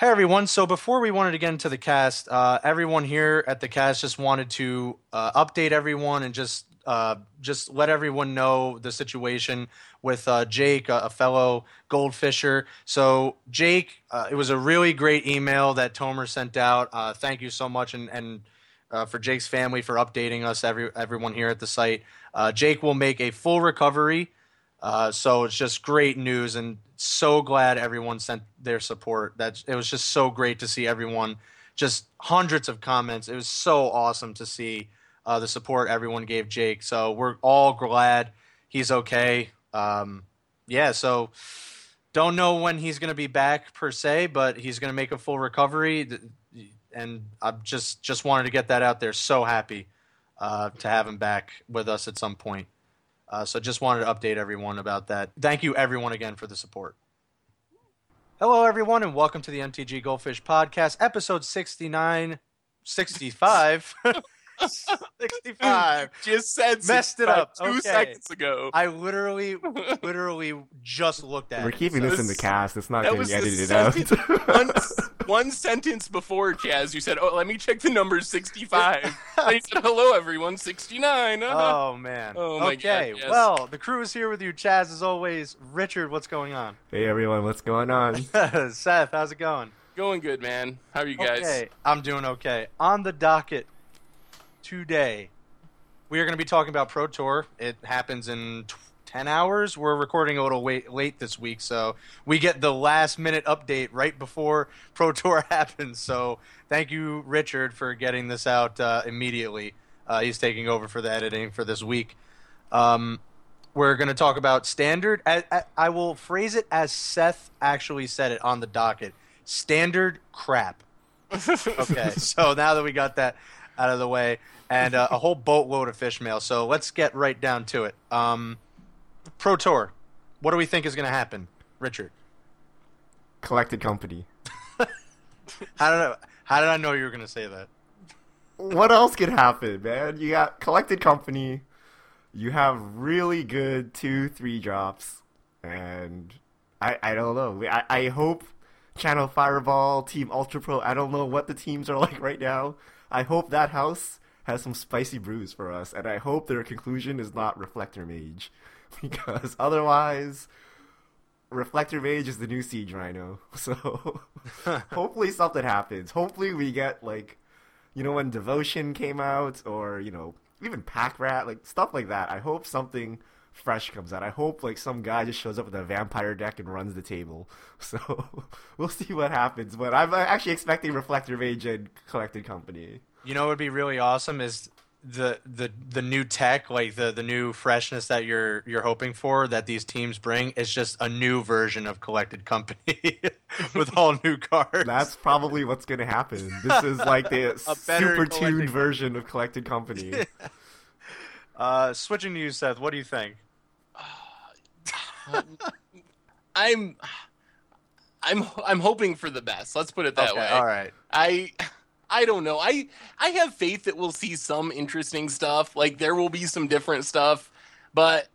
Hey everyone! So before we wanted to get into the cast, uh, everyone here at the cast just wanted to uh, update everyone and just uh, just let everyone know the situation with uh, Jake, a, a fellow goldfisher. So Jake, uh, it was a really great email that Tomer sent out. Uh, thank you so much, and and uh, for Jake's family for updating us, every everyone here at the site. Uh, Jake will make a full recovery. Uh, so it's just great news, and so glad everyone sent their support. That it was just so great to see everyone, just hundreds of comments. It was so awesome to see uh, the support everyone gave Jake. So we're all glad he's okay. Um, yeah, so don't know when he's going to be back per se, but he's going to make a full recovery. And I just just wanted to get that out there. So happy uh, to have him back with us at some point. Uh, so just wanted to update everyone about that. Thank you, everyone, again for the support. Hello, everyone, and welcome to the MTG Goldfish Podcast, episode 69, 65. 65. Just said Messed it up. two Okay. seconds ago. I literally, literally just looked at We're it. keeping So- this in the cast. It's not that getting was the edited out. one, one sentence before Chaz, you said, "Oh, let me check the number 65." and you said, "Hello, everyone, 69." Uh-huh. Oh, man. Oh, my okay, God, yes. well, the crew is here with you. Chaz, as always. Richard, what's going on? hey everyone, what's going on? Seth, how's it going? Going good, man. How are you guys? Okay, I'm doing okay. On the docket today, we are going to be talking about Pro Tour. It happens in t- 10 hours. We're recording a little wait, late this week, so we get the last minute update right before Pro Tour happens. So thank you, Richard, for getting this out uh, immediately. Uh, he's taking over for the editing for this week. Um, we're going to talk about standard. I, I, I will phrase it as Seth actually said it on the docket standard crap. Okay, so now that we got that out of the way, and uh, a whole boatload of fish mail, so let's get right down to it. Um, Pro Tour, what do we think is going to happen, Richard? Collected company. How did I, how did I know you were going to say that? What else could happen, man? You got collected company. You have really good two, three drops, and I, I don't know. I, I hope Channel Fireball, Team Ultra Pro. I don't know what the teams are like right now. I hope that house has some spicy brews for us, and I hope their conclusion is not Reflector Mage, because otherwise, Reflector Mage is the new Siege Rhino. So hopefully something happens. Hopefully we get like, you know, when Devotion came out, or you know, even Pack Rat, like stuff like that. I hope something fresh comes out. I hope like some guy just shows up with a vampire deck and runs the table. So we'll see what happens. But I'm uh, actually expecting Reflector Mage and Collected Company. You know what would be really awesome is the the the new tech, like the the new freshness that you're you're hoping for that these teams bring is just a new version of collected company with all new cards. That's probably what's gonna happen. This is like the super tuned version of Collected Company. uh, switching to you, Seth. What do you think? I'm, I'm, I'm hoping for the best. Let's put it that okay, way. all right. I I don't know. I I have faith that we'll see some interesting stuff. Like there will be some different stuff, but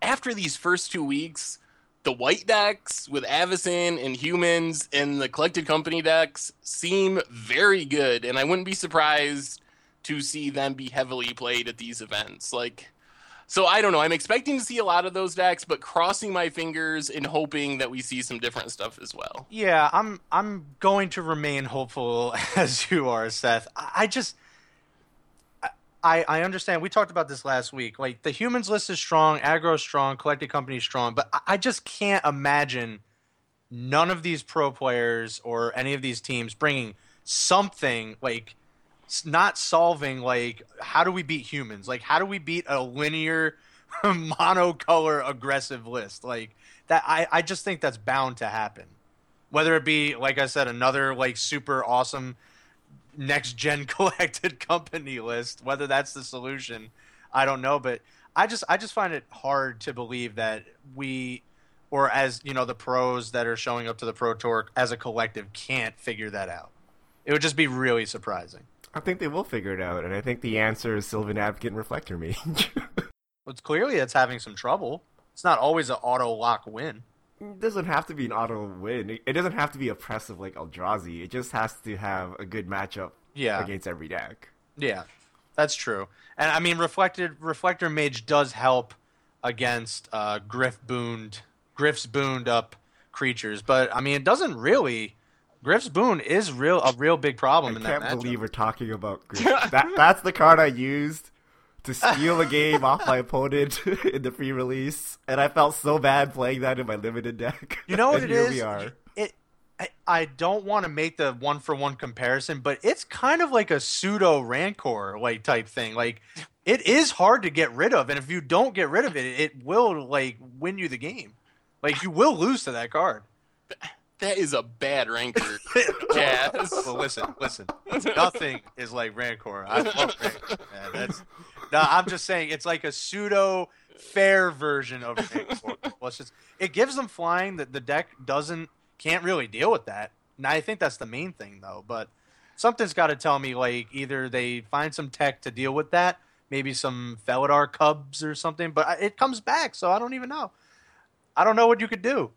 after these first two weeks, the white decks with Avacyn and humans and the collected company decks seem very good, and I wouldn't be surprised to see them be heavily played at these events. Like so I don't know. I'm expecting to see a lot of those decks, but crossing my fingers and hoping that we see some different stuff as well. Yeah, I'm I'm going to remain hopeful as you are, Seth. I, just I I understand. We talked about this last week. Like the humans list is strong, aggro strong, collected company strong, but I, just can't imagine none of these pro players or any of these teams bringing something like not solving like how do we beat humans? Like how do we beat a linear monocolor aggressive list? Like that I, I just think that's bound to happen. Whether it be like I said, another like super awesome next gen collected company list, whether that's the solution, I don't know. But I just I just find it hard to believe that we or as you know, the pros that are showing up to the pro tour as a collective can't figure that out. It would just be really surprising. I think they will figure it out, and I think the answer is Sylvan Advocate and Reflector Mage. But clearly it's having some trouble. It's not always an auto lock win. it doesn't have to be an auto win. It, it doesn't have to be oppressive like Eldrazi. It just has to have a good matchup Yeah. against every deck. Yeah, that's true. And I mean, reflected reflector mage does help against uh, Gryff booned Gryff's booned up creatures, but I mean, it doesn't really. Gryff's Boon is real a real big problem I in can't matchup. believe we're talking about Gryff. that. That's the card I used to steal a game off my opponent in the pre-release, and I felt so bad playing that in my limited deck. You know what it is? we are. It. I, I don't want to make the one for one comparison, but it's kind of like a pseudo rancor like type thing. Like it is hard to get rid of, and if you don't get rid of it, it will like win you the game. Like you will lose to that card. That is a bad rancor. Jazz. Well, listen, listen. Nothing is like Rancor. I love Rancor. Man. That's no. I'm just saying it's like a pseudo fair version of Rancor. Well, it's just it gives them flying that the deck doesn't can't really deal with that. And I think that's the main thing though. But something's got to tell me like either they find some tech to deal with that, maybe some Felidar Cubs or something. But it comes back, so I don't even know. I don't know what you could do.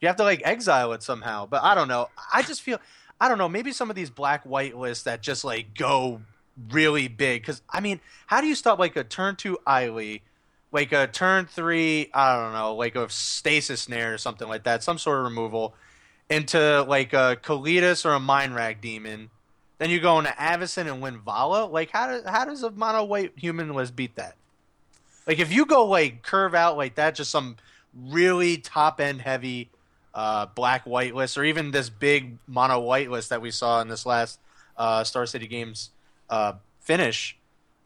You have to like exile it somehow, but I don't know. I just feel I don't know. Maybe some of these black white lists that just like go really big. Because I mean, how do you stop like a turn two Ayli, like a turn three? I don't know, like a stasis snare or something like that, some sort of removal into like a Kalitas or a Mindwrack Demon. Then you go into Avacyn and win Vala. Like how does how does a mono white human list beat that? Like if you go like curve out like that, just some really top end heavy uh, black white list, or even this big mono white list that we saw in this last uh, Star City Games uh, finish.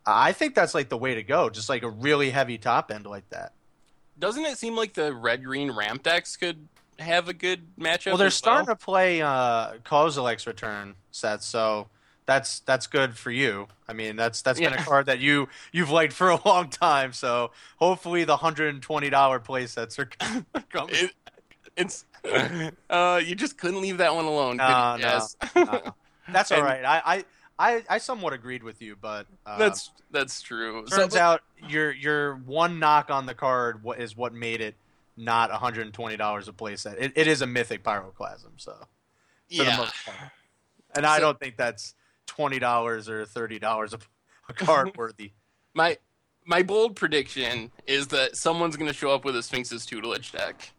I think that's like the way to go. Just like a really heavy top end like that. Doesn't it seem like the red green ramp decks could have a good matchup? Well, they're starting to play uh, Kozilek's return sets, so that's that's good for you. I mean, that's that's been a card that you you've liked for a long time. So hopefully the hundred and twenty dollar play sets are coming. It, it's uh, you just couldn't leave that one alone. No, no. Uh, that's all And- right. I, I I I somewhat agreed with you, but uh, that's that's true. So- turns out your your one knock on the card is what made it not one hundred and twenty dollars a playset. It, it is a mythic pyroclasm, so for the yeah. most part. and I don't think that's twenty dollars or thirty dollars a, a card worthy. My my bold prediction is that someone's going to show up with a Sphinx's tutelage deck,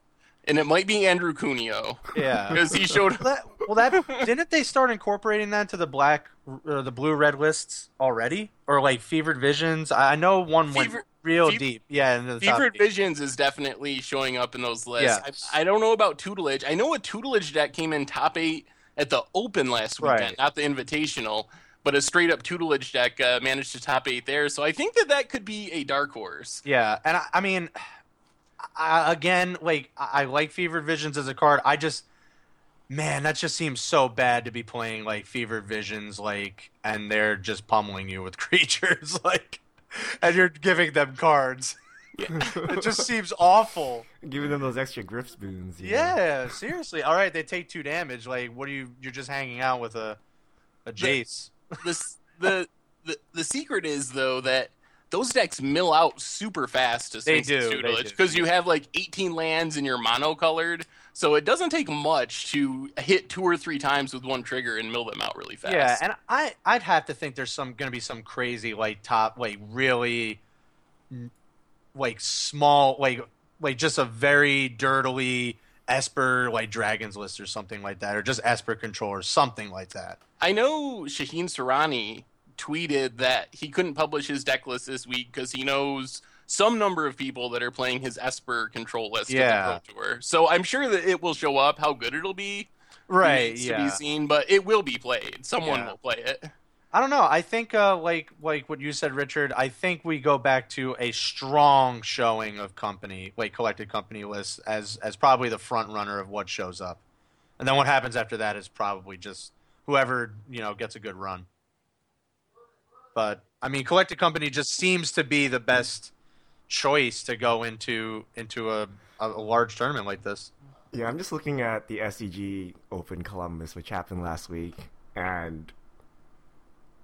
and it might be Andrew Cuneo Yeah. because he showed. Well, that, well, that didn't they start incorporating that to the black or the blue red lists already, or like fevered visions? I I know one went real Fever- deep. Yeah, into the Fevered. Visions is definitely showing up in those lists. Yes. I, I don't know about tutelage. I know a tutelage deck came in top eight at the Open last weekend, Right. not the Invitational, but a straight up tutelage deck uh, managed to top eight there. So I think that that could be a dark horse. Yeah, and I, I mean, I, again, like I, I like Fevered Visions as a card. I just, man, that just seems so bad to be playing like Fevered Visions, like, and they're just pummeling you with creatures, like, and you're giving them cards. it just seems awful. Giving them those extra Gryff's Boons. you know? Yeah, seriously. All right, they take two damage. Like, what are you? You're just hanging out with a, a Jace. This the the the secret is though that those decks mill out super fast to They do, they do. because you have like 18 lands and you're monocolored. So it doesn't take much to hit two or three times with one trigger and mill them out really fast. Yeah, and I I'd have to think there's some gonna be some crazy like top like really like small like like just a very dirtily Esper like dragons list or something like that, or just Esper control or something like that. I know Shaheen Soorani tweeted that he couldn't publish his deck list this week because he knows some number of people that are playing his Esper control list Yeah. at the Pro Tour. So I'm sure that it will show up. How good it'll be Right. Yeah. to be seen, but it will be played. Someone Yeah. will play it. I don't know. I think uh, like like what you said, Richard. I think we go back to a strong showing of company, like collected company lists, as as probably the front runner of what shows up, and then what happens after that is probably just whoever you know gets a good run. But I mean, collected company just seems to be the best choice to go into into a, a, large tournament like this. Yeah, I'm just looking at the SCG Open Columbus, which happened last week, and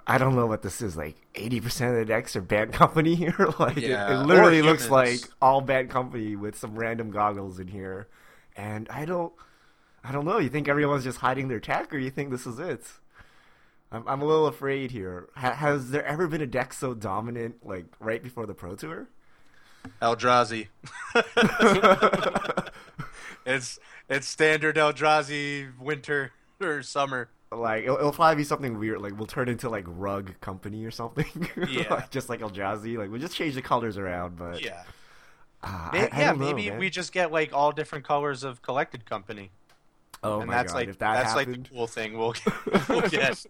I don't know what this is. Like eighty percent of the decks are bad company here. like it- Yeah, it, or literally looks like all bad company with some random goggles in here. And I don't, I don't know. You think everyone's just hiding their tech, or you think this is it? I'm, I'm a little afraid here. Ha- has there ever been a deck so dominant, like right before the Pro Tour? Eldrazi. it's it's standard Eldrazi winter or summer. like it'll, it'll probably be something weird. Like we'll turn into like rug company or something. Yeah. like, just like Eldrazi. Like we'll just change the colors around. But Yeah. ah, May- I- I yeah, know, maybe man. we just get like all different colors of collected company. Oh and my that's god! like if that that's happened, like the cool thing. We'll we'll get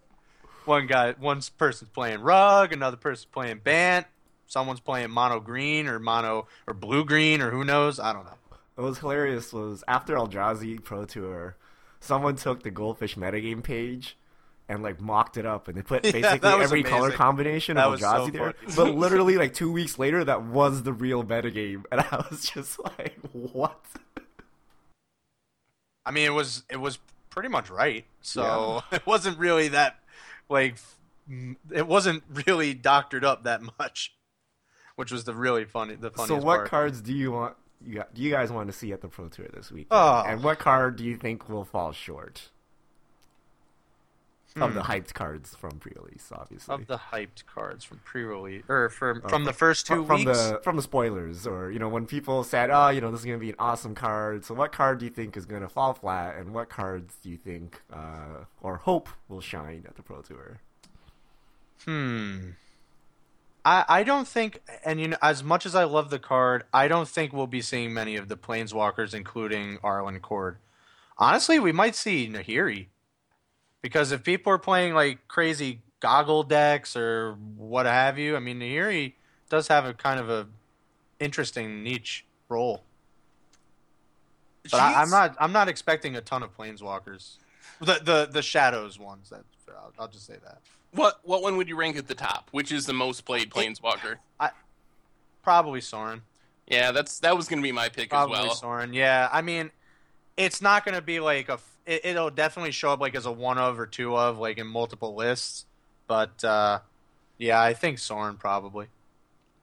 one guy, one person's playing rug, another person's playing bant, someone's playing mono green or mono or blue green or who knows. I don't know. what was hilarious was after Eldrazi Pro Tour, someone took the Goldfish metagame page. And like mocked it up, and they put basically was every color combination That of was so there. But literally, like two weeks later, that was the real metagame, and I was just like, "What?" I mean, it was it was pretty much right. So it wasn't really that like it wasn't really doctored up that much, which was the really funny the So, funniest what part. cards do you want? You got, do you guys want to see at the Pro Tour this week? Oh. And what card do you think will fall short of the Hmm. hyped cards from pre-release? Obviously, of the hyped cards from pre-release or from Oh, from the first two from, from the from the spoilers, or you know, when people said, "Oh, you know, this is gonna be an awesome card." So, what card do you think is gonna fall flat, and what cards do you think uh, or hope will shine at the Pro Tour? Hmm. I I don't think, and you know, as much as I love the card, I don't think we'll be seeing many of the planeswalkers, including Arlinn Kord. Honestly, we might see Nahiri, because if people are playing like crazy goggle decks or what have you, I mean, Nahiri does have a kind of a interesting niche role. But I, I'm not I'm not expecting a ton of planeswalkers. The the the shadows ones. That I'll, I'll just say that. What what one would you rank at the top? Which is the most played planeswalker? I Probably Sorin. Yeah, that's that was gonna be my pick Probably as well. Sorin. Yeah, I mean, it's not going to be like a. It, it'll definitely show up like as a one of or two of like in multiple lists, but uh, yeah, I think Sorin probably.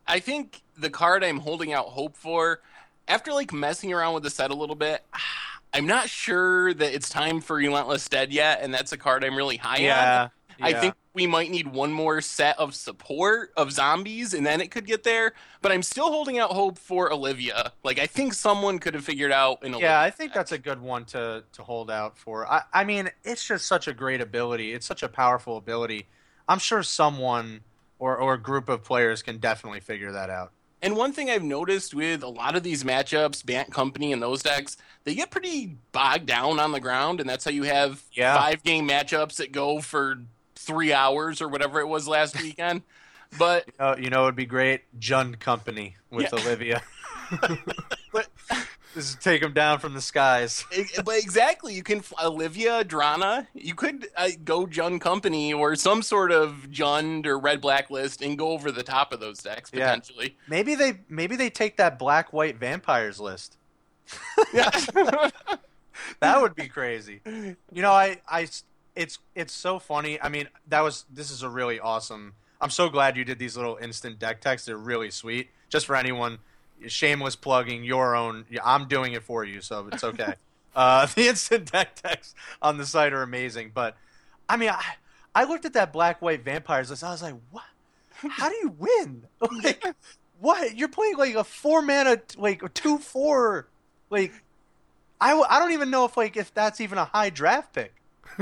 I think the card I'm holding out hope for, after like messing around with the set a little bit, I'm not sure that it's time for Relentless Dead yet, and that's a card I'm really high on. Yeah, I think we might need one more set of support of zombies, and then it could get there. But I'm still holding out hope for Olivia. Like I think someone could have figured out an Olivia. Yeah, I think that's a good one to to hold out for. I, I mean, it's just such a great ability. It's such a powerful ability. I'm sure someone or or a group of players can definitely figure that out. And one thing I've noticed with a lot of these matchups, Bant Company and those decks, they get pretty bogged down on the ground, and that's how you have Yeah. five game matchups that go for three hours or whatever it was last weekend. But Oh, you know, it'd be great. Jund Company with Yeah. Olivia. but Just take them down from the skies. but exactly, you can Olivia Drana. You could uh, go Jund Company or some sort of Jund or Red Blacklist and go over the top of those decks Yeah. potentially. Maybe they maybe they take that black white vampires list. Yeah. That would be crazy. You know, I, I it's it's so funny. I mean, that was this is a really awesome. I'm so glad you did these little instant deck texts. They're really sweet. Just for anyone, shameless plugging your own. I'm doing it for you, so it's okay. uh, the instant deck texts on the site are amazing. But I mean, I, I looked at that black white vampires list. I was like, what? How do you win? Like, what? You're playing like a four mana, like a two four, like. I, I don't even know if like if that's even a high draft pick.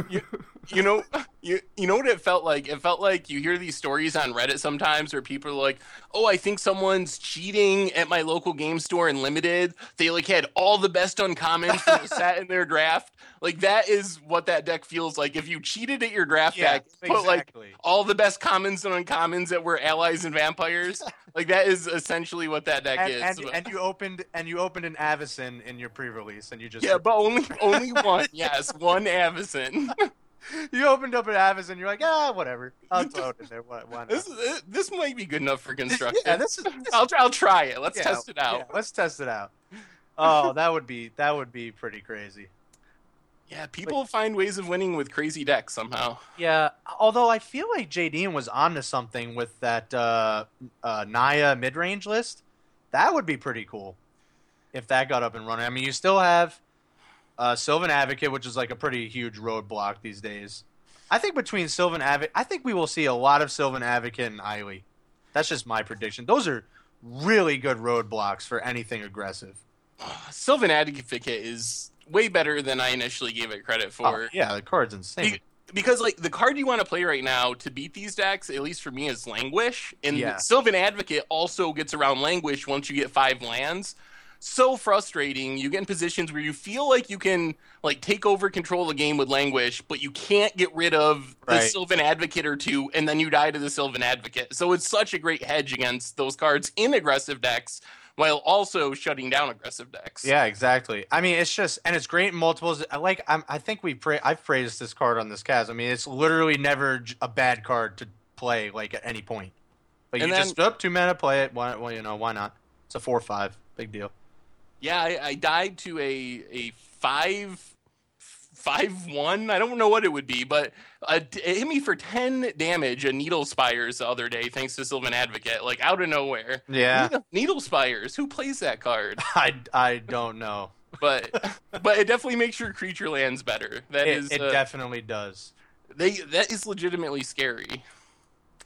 You you know you you know what it felt like? It felt like you hear these stories on reddit sometimes where people are like oh i think someone's cheating at my local game store in limited. They like had all the best uncommons from set in their draft. Like that is what that deck feels like. If you cheated at your draft deck put like all the best commons and uncommons that were allies and vampires like that is essentially what that deck and, is and, and you opened and you opened an Avacyn in your pre-release and you just yeah but only only one yes one Avacyn you opened up an Avacyn you're like ah whatever I'll throw it in there why, why this this might be good enough for construction yeah this is this I'll, I'll try it. Let's Yeah, test it out. yeah, let's test it out. Oh, that would be that would be pretty crazy. Yeah, people find ways of winning with crazy decks somehow. Yeah, although I feel like JD was onto something with that uh, uh, Naya mid range list. That would be pretty cool if that got up and running. I mean, you still have uh, Sylvan Advocate, which is like a pretty huge roadblock these days. I think between Sylvan Advocate, I think we will see a lot of Sylvan Advocate and Ayli. That's just my prediction. Those are really good roadblocks for anything aggressive. Sylvan Advocate is way better than I initially gave it credit oh, for. Oh, yeah, the card's insane. Be- because like the card you want to play right now to beat these decks, at least for me, is Languish, and Yeah. Sylvan Advocate also gets around Languish once you get five lands. So frustrating. You get in positions where you feel like you can like take over control of the game with Languish, but you can't get rid of the Right. Sylvan Advocate or two, and then you die to the Sylvan Advocate. So it's such a great hedge against those cards in aggressive decks, while also shutting down aggressive decks. Yeah, exactly. I mean, it's just and it's great in multiples. I like. I'm, I think we pra- I've praised this card on this cast. I mean, it's literally never j- a bad card to play like at any point. Like And you then- just up two mana, play it. Why? Well, you know, why not? It's a four five, big deal. Yeah, I, I died to a a five five one. I don't know what it would be, but uh, it hit me for ten damage. A needle spires the other day, thanks to Sylvan Advocate, like out of nowhere. Yeah, Needle, needle spires. Who plays that card? I I don't know. But but it definitely makes your creature lands better. That It, is it uh, definitely does. they that is legitimately scary.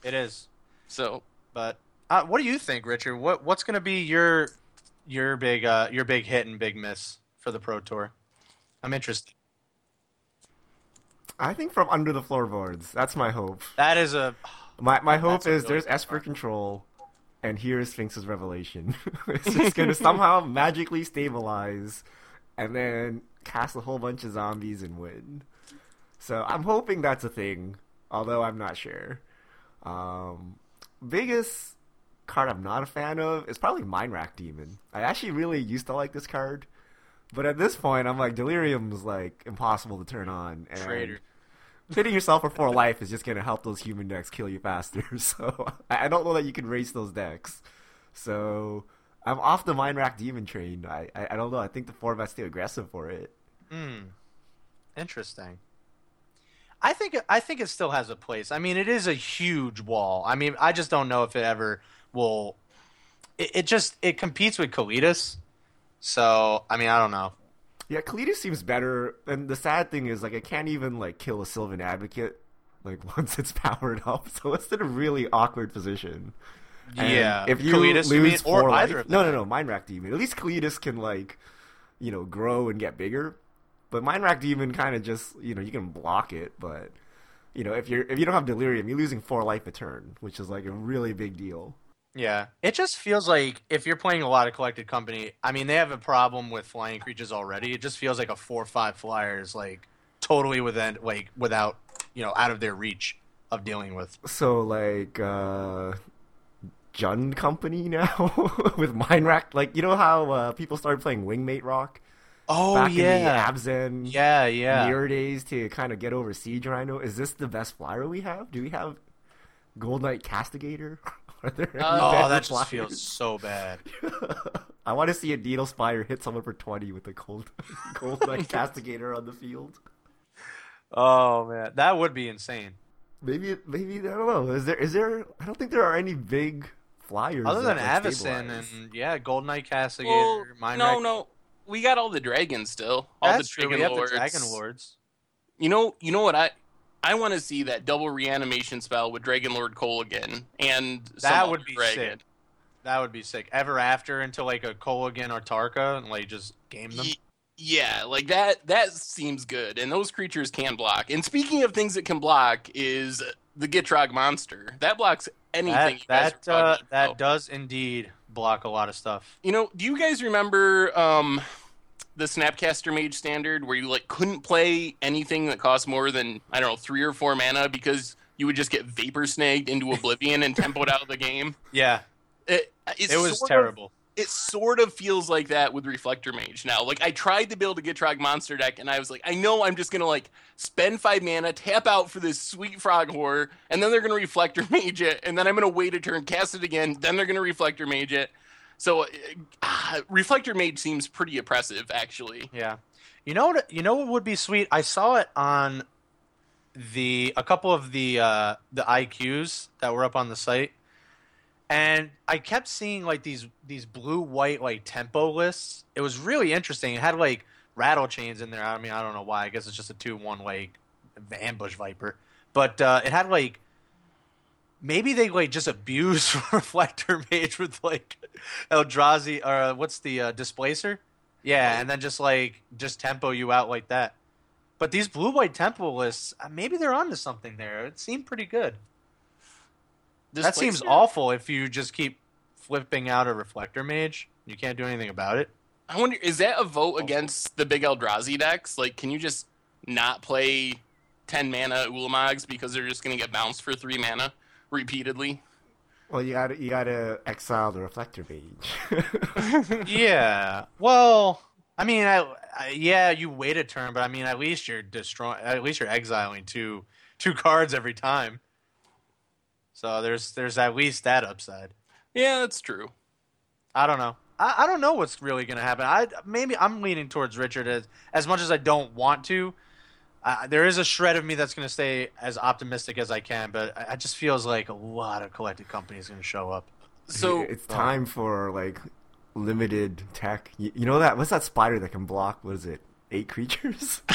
It is. So But uh, what do you think, Richard? What what's going to be your your big uh your big hit and big miss for the Pro Tour? I'm interested. I think from under the floorboards. That's my hope. That is a My my hope is really there's Esper control, and here is Sphinx's revelation. it's just gonna somehow magically stabilize, and then cast a whole bunch of zombies and win. So I'm hoping that's a thing, although I'm not sure. Um, biggest card I'm not a fan of is probably Mindwrack Demon. I actually really used to like this card, but at this point I'm like Delirium's like impossible to turn on. And traitor. hitting yourself for four life is just gonna help those human decks kill you faster. So I I don't know that you can race those decks. So I'm off the Mindwrack Demon train. I, I I don't know. I think the format's too aggressive for it. Hmm. Interesting. I think I think it still has a place. I mean, it is a huge wall. I mean, I just don't know if it ever will. It, it just it competes with Kalitas. So I mean, I don't know. Yeah, Kalitas seems better. And the sad thing is, like, it can't even like kill a Sylvan Advocate. Like once it's powered up, so it's in a really awkward position. And yeah, if you Kalitas, lose you mean, or four either life, of no, them. no, no, Mindwrack Demon. At least Kalitas can like, you know, grow and get bigger. But Mindwrack Demon kind of just, you know, you can block it, but you know, if you're if you don't have Delirium, you're losing four life a turn, which is like a really big deal. Yeah, it just feels like if you're playing a lot of collected company, I mean, they have a problem with flying creatures already. It just feels like a four or five flyer is like totally within like without you know out of their reach of dealing with. So like uh Jund Company now with Mindwrack, like you know how uh, people started playing Wingmate Roc Oh back yeah, in the Abzan yeah, yeah. mirror days to kind of get over Siege Rhino. Is this the best flyer we have? Do we have Goldnight Castigator? Are there any Uh, Oh, that just flyers? feels so bad. I want to see a Needle Spire hit someone for twenty with a cold, Goldnight Castigator on the field. Oh man, that would be insane. Maybe maybe I don't know. Is there is there? I don't think there are any big flyers Other than that, like, Avacyn stabilize. and yeah, Golden Knight Castigator, well, Mind no, Rack- no, we got all the dragons still. All That's the true. dragon We have the Dragon Lords. You know, you know what I I want to see that double reanimation spell with Dragonlord Kolaghan, and That would be dragon. sick. That would be sick. Ever after into like a Cole again or Tarka and like just game them. Yeah, like that. That seems good, and those creatures can block. And speaking of things that can block, is the Gitrog monster that blocks anything. That that uh, that does indeed block a lot of stuff. You know, do you guys remember um, the Snapcaster Mage standard where you like couldn't play anything that cost more than I don't know three or four mana because you would just get vapor snagged into oblivion and tempoed out of the game? Yeah, It, it's it was sort of- terrible. it sort of feels like that with Reflector Mage now. Like I tried to build a Gitrog monster deck, and I was like, I know I'm just gonna like spend five mana, tap out for this sweet frog horror, and then they're gonna Reflector Mage it, and then I'm gonna wait a turn, cast it again, then they're gonna Reflector Mage it. So uh, ah, Reflector Mage seems pretty oppressive, actually. Yeah, You know what? You know what would be sweet? I saw it on the a couple of the uh, the IQs that were up on the site, and I kept seeing like these these blue white like tempo lists. It was really interesting. It had like Rattlechains in there. I mean, I don't know why. I guess it's just a two one like ambush viper, but uh, it had like maybe they like just abuse reflector mage with like Eldrazi or uh, what's the uh, displacer? Yeah, and then just like just tempo you out like that. But these blue white tempo lists, uh, maybe they're onto something there. It seemed pretty good. that seems awful if you just keep flipping out a reflector mage. You can't do anything about it. I wonder, is that a vote against the big Eldrazi decks? Like, can you just not play 10 mana Ulamogs because they're just going to get bounced for 3 mana repeatedly? Well, you gotta you gotta exile the reflector mage. yeah. Well, I mean, I, I, yeah, you wait a turn, but I mean, at least you're destroying. At least you're exiling two two cards every time. So there's there's at least that upside. Yeah, that's true. I don't know. I, I don't know what's really going to happen. I maybe I'm leaning towards Richard as as much as I don't want to. Uh, there is a shred of me that's going to stay as optimistic as I can, but I- it just feels like a lot of collected companies going to show up. So, it's time for like limited tech. You, you know that what's that spider that can block? What is it? Eight creatures.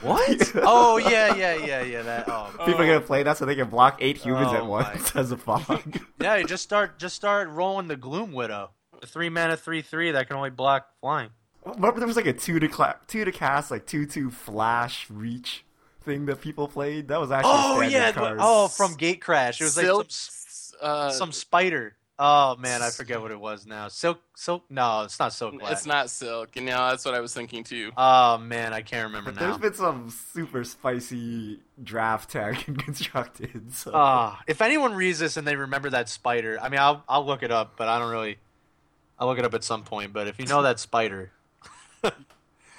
What? oh yeah, yeah, yeah, yeah. That. Oh, People are gonna play that so they can block eight humans Oh at my once as a fog. yeah. You just start just start rolling the Gloom Widow, the three mana three three that can only block flying. Remember there was like a two to cla- two to cast like two two flash reach thing that people played. That was actually Oh yeah. cards. Oh, from Gatecrash. It was like some uh, some spider. Oh man, I forget what it was now. Silk, silk. No, it's not silk. Black. it's not Silk. And yeah, that's what I was thinking too. Oh man, I can't remember But there's now. been some super spicy draft tech and constructed. So. Ah, if anyone reads this and they remember that spider, I mean, I'll I'll look it up, but I don't really. I'll look it up at some point. But if you know that spider,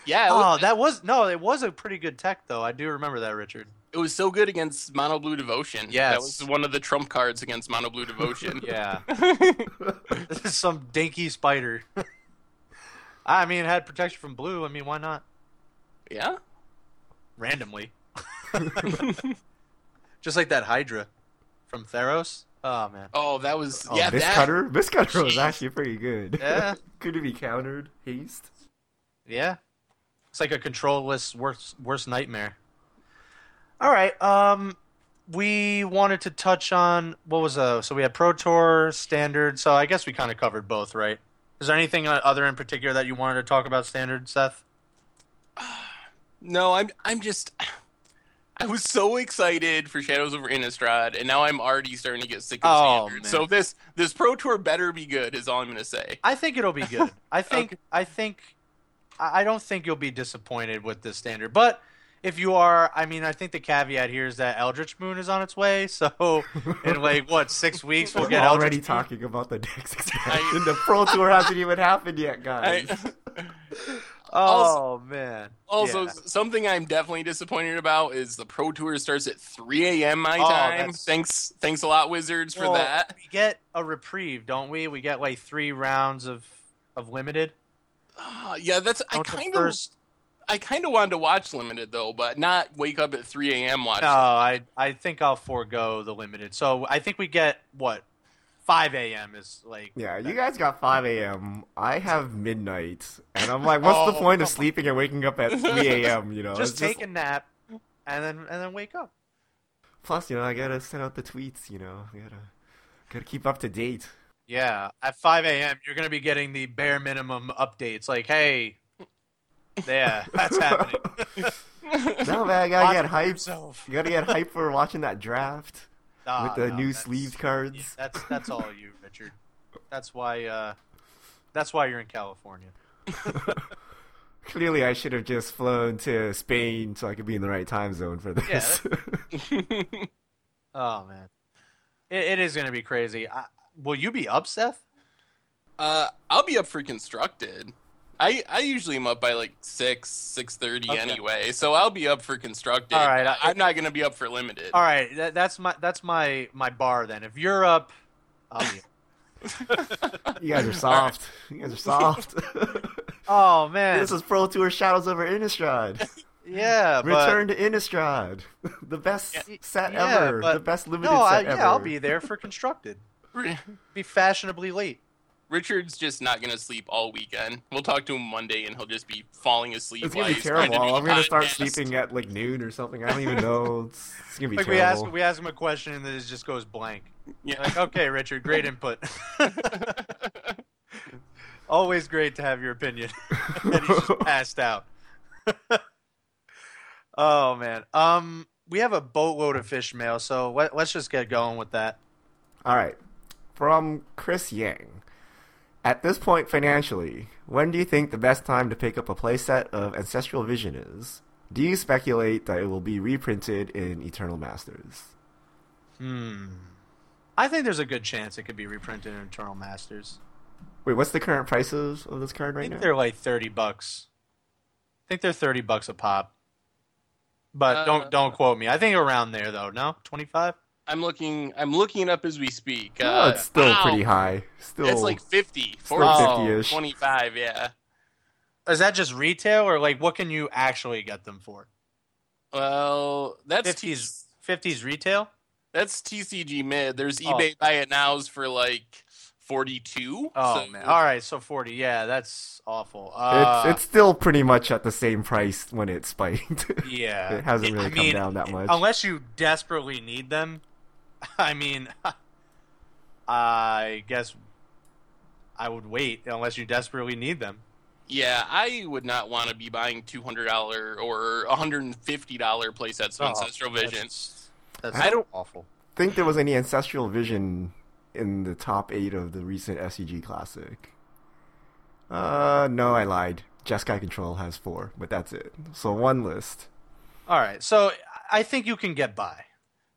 Yeah, oh, was, that was no, it was a pretty good tech though. I do remember that, Richard. it was so good against Mono Blue Devotion. Yeah, That was one of the trump cards against Mono Blue Devotion. Yeah, this is some dinky spider. I mean, it had protection from blue. I mean, why not? yeah? Randomly, just like that Hydra from Theros. Oh man. Oh, that was. Oh, yeah, this that. cutter, this cutter was actually pretty good. Yeah. Could it be countered? Haste. Yeah. It's like a controlless worst worst nightmare. All right. Um we wanted to touch on what was uh so we had Pro Tour, standard. So I guess we kind of covered both, right? Is there anything uh, other in particular that you wanted to talk about standard, Seth? No, I'm. I'm just. I was so excited for Shadows over Innistrad, and now I'm already starting to get sick of Oh, standard. man. So this this Pro Tour better be good, is all I'm gonna say. I think it'll be good. I think Okay. I think I I don't think you'll be disappointed with this standard. But if you are, I mean, I think the caveat here is that Eldritch Moon is on its way. So in like what six weeks we'll We're get already Eldritch Moon? talking about the next expansion. the Pro Tour hasn't even happened yet, I, guys. Oh man. also, Yeah. something I'm definitely disappointed about is the Pro Tour starts at 3 a.m. my Oh, time. that's- Thanks, thanks a lot, Wizards, for Well, that. We get a reprieve, don't we? We get like three rounds of of limited. Ah, yeah, that's. I kind of, first. I kind of wanted to watch limited though, but not wake up at 3 a.m. watch. No, I I think I'll forego the limited. So I think we get what 5 a.m. is like. Yeah, you guys got 5 a.m. I have midnight, and I'm like, what's the Oh, point of sleeping and waking up at 3 a.m. You know, just It's take a nap, and then and then wake up. Plus, you know, I gotta send out the tweets. You know, I gotta gotta keep up to date. Yeah, at 5 a.m. you're gonna be getting the bare minimum updates. Like, hey, yeah, that's happening. No man, I gotta Watch get hyped. yourself. You gotta get hyped for watching that draft Ah, with the no, new that's- sleeved yeah, cards. that's that's all you, Richard. That's why. uh That's why you're in California. Clearly, I should have just flown to Spain so I could be in the right time zone for this. Yeah, Oh man, it, it is gonna be crazy. I, will you be up, Seth? Uh, I'll be up for constructed. I I usually am up by like six six thirty Okay. anyway, so I'll be up for constructed. All right, I- I, am not gonna be up for limited. All right, that, that's my that's my my bar then. If you're up, I'll be. you guys are soft. You guys are soft. Oh man, This is Pro Tour Shadows over Innistrad. yeah, but Return to Innistrad. the best Yeah, set yeah, ever. but- The best limited no, I, set ever. yeah, I'll be there for constructed. Be fashionably late. Richard's just not gonna sleep all weekend. We'll talk to him Monday, and he'll just be falling asleep. It's gonna be he's terrible. to do I'm gonna start sleeping at like noon or something. I don't even know. It's, it's gonna be Like we ask, we ask him a question and then it just goes blank. Yeah. Like, okay, Richard, great input. Always great to have your opinion. and he's just passed out. oh man. Um, we have a boatload of fish mail, so let, let's just get going with that. All right. From Chris Yang. At this point financially, when do you think the best time to pick up a playset of Ancestral Vision is? Do you speculate that it will be reprinted in Eternal Masters? Hmm. I think there's a good chance it could be reprinted in Eternal Masters. Wait, what's the current prices of this card I right think now? they're like thirty bucks. I think they're thirty bucks a pop. But Uh, don't don't quote me. I think around there though. No, twenty five. I'm looking. I'm looking up as we speak. Oh, Uh, it's still wow. pretty high. Still, It's like 50, still 40, 50-ish. 25, yeah. Is that just retail or like what can you actually get them for? Well, that's T- Fifties fifties retail. that's TCG mid. There's Oh. eBay buy it nows for like 42. Oh so- man. All right, so forty. Yeah, that's awful. Uh, it's it's still pretty much at the same price when it spiked. yeah. it hasn't really I come mean, down that much. Unless you desperately need them. I mean, I guess I would wait unless you desperately need them. Yeah, I would not want to be buying $200 or $150 playsets of Ancestral Vision. Oh, That's, that's I don't- awful. think there was any Ancestral Vision in the top eight of the recent SCG Classic. Uh, no, I lied. Jeskai Control has four, but that's it. So one list. All right, so I think you can get by.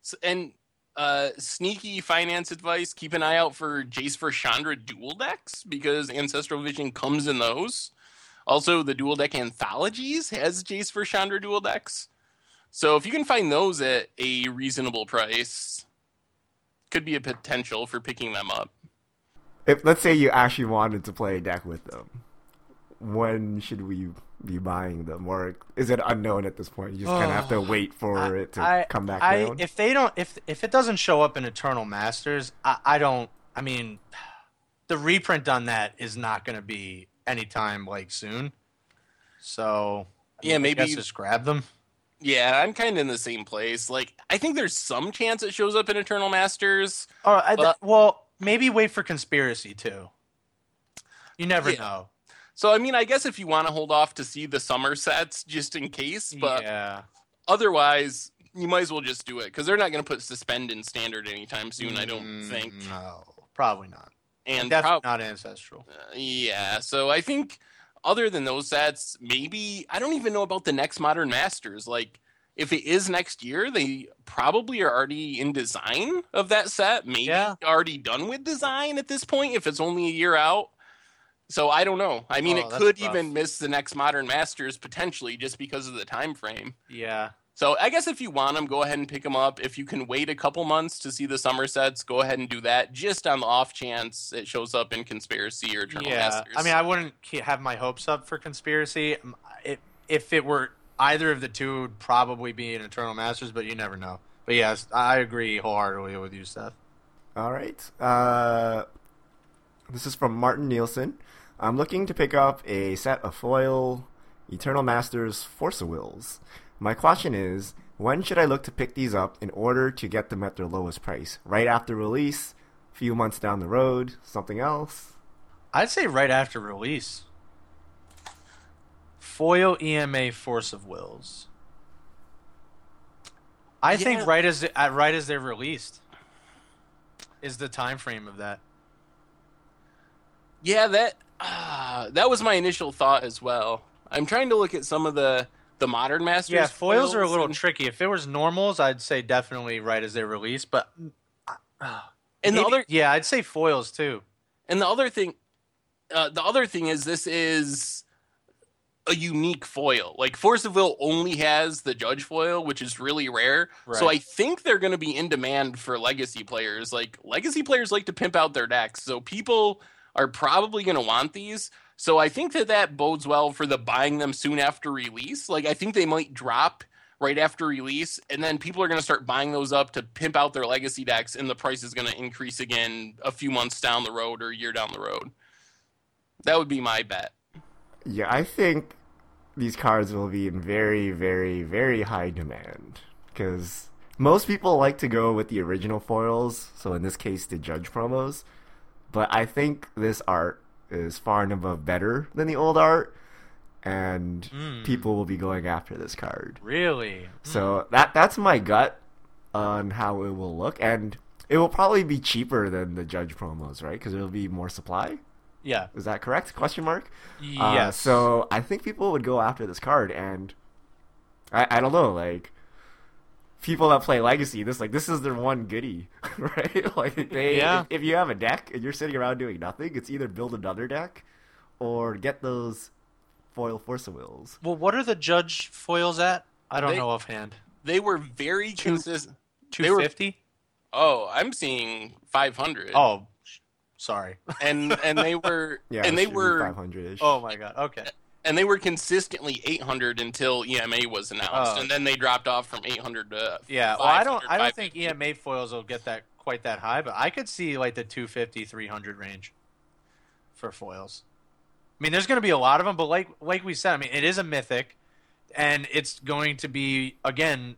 So, and uh, sneaky finance advice: keep an eye out for Jace for Chandra dual decks because Ancestral Vision comes in those. Also, the dual deck anthologies has Jace for Chandra dual decks. So if you can find those at a reasonable price, could be a potential for picking them up. If let's say you actually wanted to play a deck with them, when should we be buying them, or is it unknown at this point? You just kind of have to wait for I- it to I- come back I, down. If they don't, if if it doesn't show up in Eternal Masters, I, I don't. I mean, the reprint on that is not going to be anytime like soon. So I Yeah, mean, I maybe- guess just grab them. Yeah, I'm kind of in the same place. Like, I think there's some chance it shows up in Eternal Masters. Or I, But- well, maybe wait for conspiracy too. You never Yeah. know. So, I mean, I guess if you want to hold off to see the summer sets just in case, but yeah, otherwise, you might as well just do it because they're not going to put suspend in standard anytime soon. I don't Mm, think. No, probably not. And Definitely prob- not ancestral. uh, yeah, so I think other than those sets, maybe I don't even know about the next Modern Masters. Like, if it is next year, they probably are already in design of that set. Maybe Yeah. already done with design at this point. If it's only a year out. So I don't know. I mean, Oh, it could rough. even miss the next Modern Masters potentially just because of the time frame. Yeah. So I guess if you want them, go ahead and pick them up. If you can wait a couple months to see the summer sets, go ahead and do that. Just on the off chance it shows up in Conspiracy or Eternal yeah. Masters. I mean, I wouldn't have my hopes up for conspiracy. Um, It, if it were either of the two, would probably be an Eternal Masters, but you never know. But yes, I agree wholeheartedly with you, Seth. All right. Uh, this is from Martin Nielsen. I'm looking to pick up a set of foil Eternal Masters Force of Wills. My question is, when should I look to pick these up in order to get them at their lowest price? Right after release? A few months down the road? Something else? I'd say right after release. Foil EMA Force of Wills. I Yeah. think right as uh, right as they're released is the time frame of that. Yeah, that uh, that was my initial thought as well. I'm trying to look at some of the the modern masters. Yeah, foils are a little and, tricky. If it was normals, I'd say definitely right as they're released. But and the other yeah, I'd say foils too. and the other thing, uh, the other thing is this is a unique foil. Like Force of Will only has the Judge foil, which is really rare. So I think they're going to be in demand for Legacy players. Like Legacy players like to pimp out their decks, so people are probably going to want these. So I think that that bodes well for the buying them soon after release. Like I think they might drop right after release, and then people are going to start buying those up to pimp out their legacy decks, and the price is going to increase again a few months down the road or a year down the road. That would be my bet. Yeah, I think these cards will be in very, very, very high demand because most people like to go with the original foils. So in this case, the Judge promos. But I think this art is far and above better than the old art, and Mm. people will be going after this card. Really? So that that's my gut on how it will look, and it will probably be cheaper than the Judge promos, right? Because it'll be more supply. Yeah. Is that correct? Question mark. Uh, Yes. so I think people would go after this card, and I I don't know, like people that play Legacy, this like this is their one goodie, right? like they, Yeah. if, if you have a deck and you're sitting around doing nothing, it's either build another deck or get those foil Force of Wills. Well, what are the judge foils at? I don't They- know offhand. They were very consistent. They Two were- fifty. Oh, I'm seeing 500. Oh, sorry. and and they were Yeah, and they were five hundred. ish. Oh my god. Okay. And they were consistently 800 until EMA was announced, Oh. and then they dropped off from 800 to Yeah. Well, I don't. I don't think EMA foils will get that quite that high, but I could see like the 250, 300 range for foils. I mean, there's going to be a lot of them, but like like we said, I mean, it is a mythic, and it's going to be again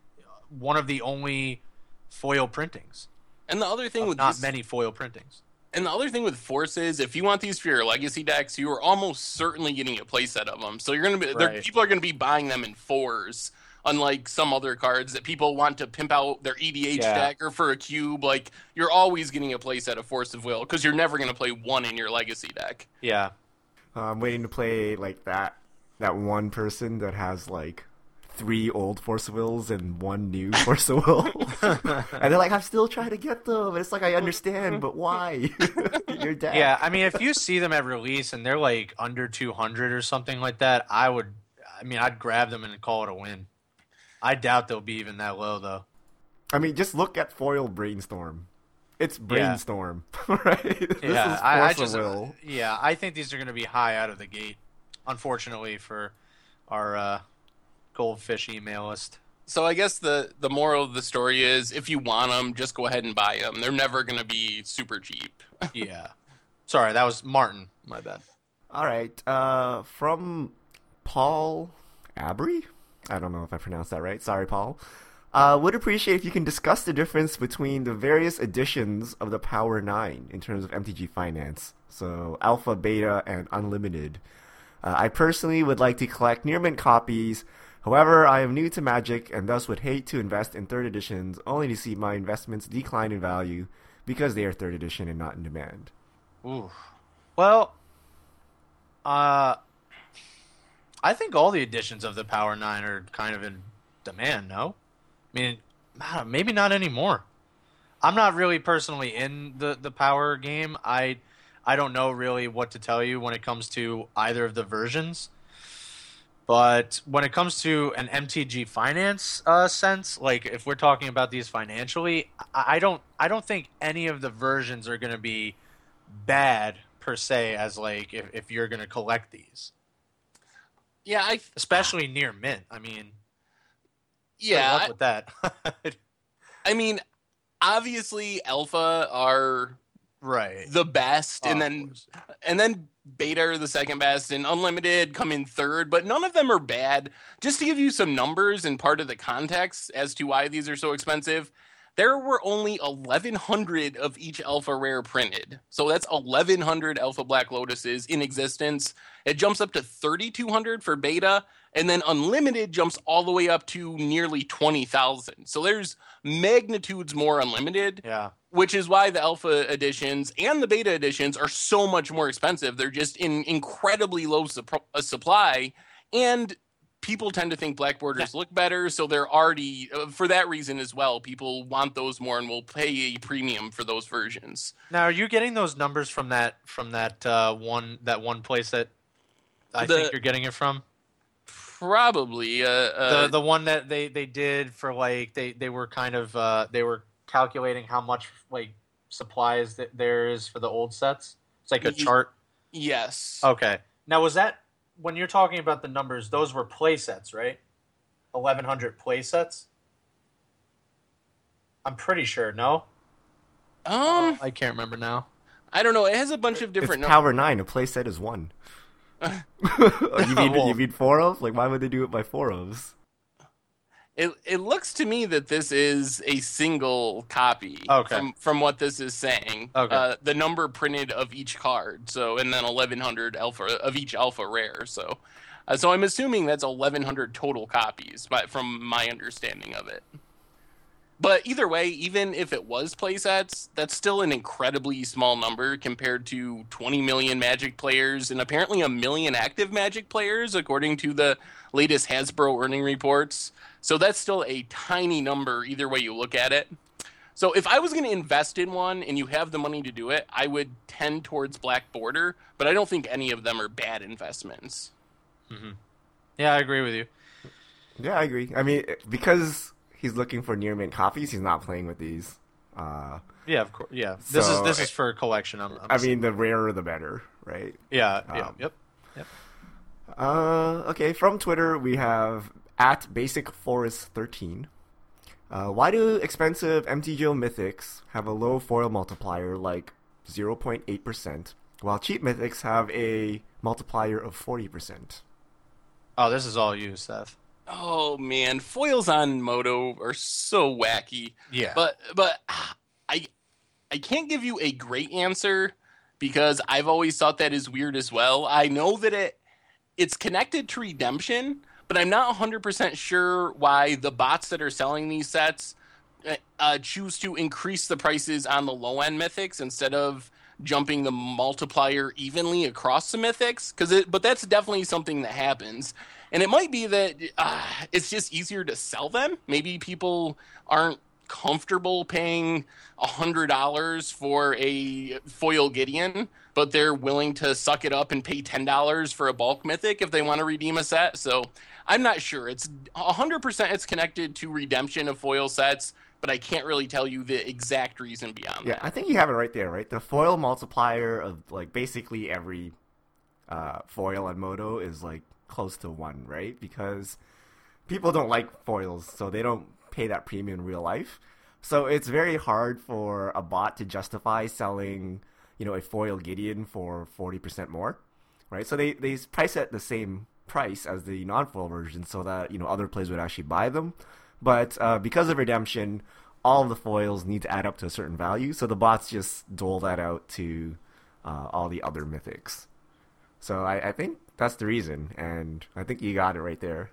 one of the only foil printings. And the other thing with not these- many foil printings. And the other thing with forces, if you want these for your legacy decks, you are almost certainly getting a playset of them. So you're gonna be they're- Right. people are gonna be buying them in fours, unlike some other cards that people want to pimp out their EDH Yeah. deck or for a cube. Like you're always getting a playset of Force of Will because you're never gonna play one in your legacy deck. Yeah. Uh, I'm waiting to play like that that one person that has like three old Force Wills and one new Force Will. and they're like, I'm still trying to get them. And it's like I understand, but why? Your dad. Yeah, I mean, if you see them at release and they're like under 200 or something like that, I would, I mean, I'd grab them and call it a win. I doubt they'll be even that low, though. I mean, just look at Foil Brainstorm. It's Yeah. Brainstorm, right? yeah, is Force I, I just, Will. yeah, I think these are going to be high out of the gate. Unfortunately for our uh, goldfish email list. So I guess the the moral of the story is, if you want them, just go ahead and buy them. They're never gonna be super cheap. Yeah. Sorry, that was Martin. My bad. All right. Uh, from Paul Abry. I don't know if I pronounced that right. Sorry, Paul. Uh, would appreciate if you can discuss the difference between the various editions of the Power 9 in terms of MTG Finance. So, Alpha, Beta, and Unlimited. Uh, I personally would like to collect near mint copies. However, I am new to Magic and thus would hate to invest in third editions only to see my investments decline in value because they are third edition and not in demand. Ooh. Well, uh, I think all the editions of the Power Nine are kind of in demand. No, I mean, maybe not anymore. I'm not really personally in the the Power game. I I don't know really what to tell you when it comes to either of the versions. But when it comes to an MTG finance uh, sense, like if we're talking about these financially, I, don't I don't think any of the versions are going to be bad per se as like if, if you're going to collect these, Yeah, I especially near mint. I mean, yeah, I- with that. I mean, obviously alpha are right. the best, and Oh, of then and then beta are the second best, and unlimited come in third, but none of them are bad. Just to give you some numbers and part of the context as to why these are so expensive, there were only 1,100 of each alpha rare printed. So that's 1,100 alpha black lotuses in existence. It jumps up to 3,200 for beta, and then unlimited jumps all the way up to nearly 20,000. So there's magnitudes more unlimited yeah. which is why the alpha editions and the beta editions are so much more expensive. They're just in incredibly low supp- uh, supply, and people tend to think black borders look better, so they're already uh, for that reason as well. People want those more and will pay a premium for those versions. Now, are you getting those numbers from that from that uh, one that one place that I The- think you're getting it from? Probably, uh, uh, the the one that they they did for like they they were kind of uh they were calculating how much like supplies that there is for the old sets. It's like a chart. yes. Okay. Now, was that when you're talking about the numbers? Those were play sets, right? Eleven hundred play sets. I'm pretty sure. No, Um, I can't remember now. I don't know. It has a bunch of different it's numbers. Power Nine. A playset is one. You mean Well- you mean four of? Like, why would they do it by four ofs? It it looks to me that this is a single copy. Okay. From from what this is saying. Okay. Uh, the number printed of each card. So and then eleven hundred alpha of each alpha rare. So, uh, so I'm assuming that's eleven hundred total copies. But from my understanding of it. But either way, even if it was playsets, that's still an incredibly small number compared to 20 million Magic players and apparently a million active Magic players, according to the latest Hasbro earning reports. So that's still a tiny number, either way you look at it. So if I was going to invest in one and you have the money to do it, I would tend towards Black Border, but I don't think any of them are bad investments. Mm-hmm. Yeah, I agree with you. Yeah, I agree. I mean, because he's looking for near mint copies, he's not playing with these. Uh, Yeah, of course. Yeah, this is this is for collection. I'm, I'm I mean, the rarer the better, right? yeah, yeah, um, yep. Uh, okay, from Twitter we have at Basic Forest 13. Uh, why do expensive MTGO mythics have a low foil multiplier like 0.8%, while cheap mythics have a multiplier of 40%? Oh, this is all you, Seth. Oh man, foils on MODO are so wacky. Yeah, But but ah, I I can't give you a great answer because I've always thought that is weird as well. I know that it it's connected to redemption, but I'm not 100% sure why the bots that are selling these sets uh, uh, choose to increase the prices on the low end mythics instead of jumping the multiplier evenly across the mythics because it but that's definitely something that happens and it might be that uh, it's just easier to sell them. Maybe people aren't comfortable paying a hundred dollars for a foil gideon but they're willing to suck it up and pay ten dollars for a bulk mythic if they want to redeem a set. So i'm not sure. It's 100% it's connected to redemption of foil sets but i can't really tell you the exact reason beyond Yeah, that. I think you have it right there, right? The foil multiplier of like basically every uh, foil and MODO is like close to one, right? Because people don't like foils, so they don't pay that premium in real life. So it's very hard for a bot to justify selling, you know, a foil Gideon for forty percent more, right? So they they price at the same price as the non-foil version, so that you know other players would actually buy them. But uh, because of redemption, all of the foils need to add up to a certain value, so the bots just dole that out to uh, all the other mythics. So I, I think that's the reason, and I think you got it right there.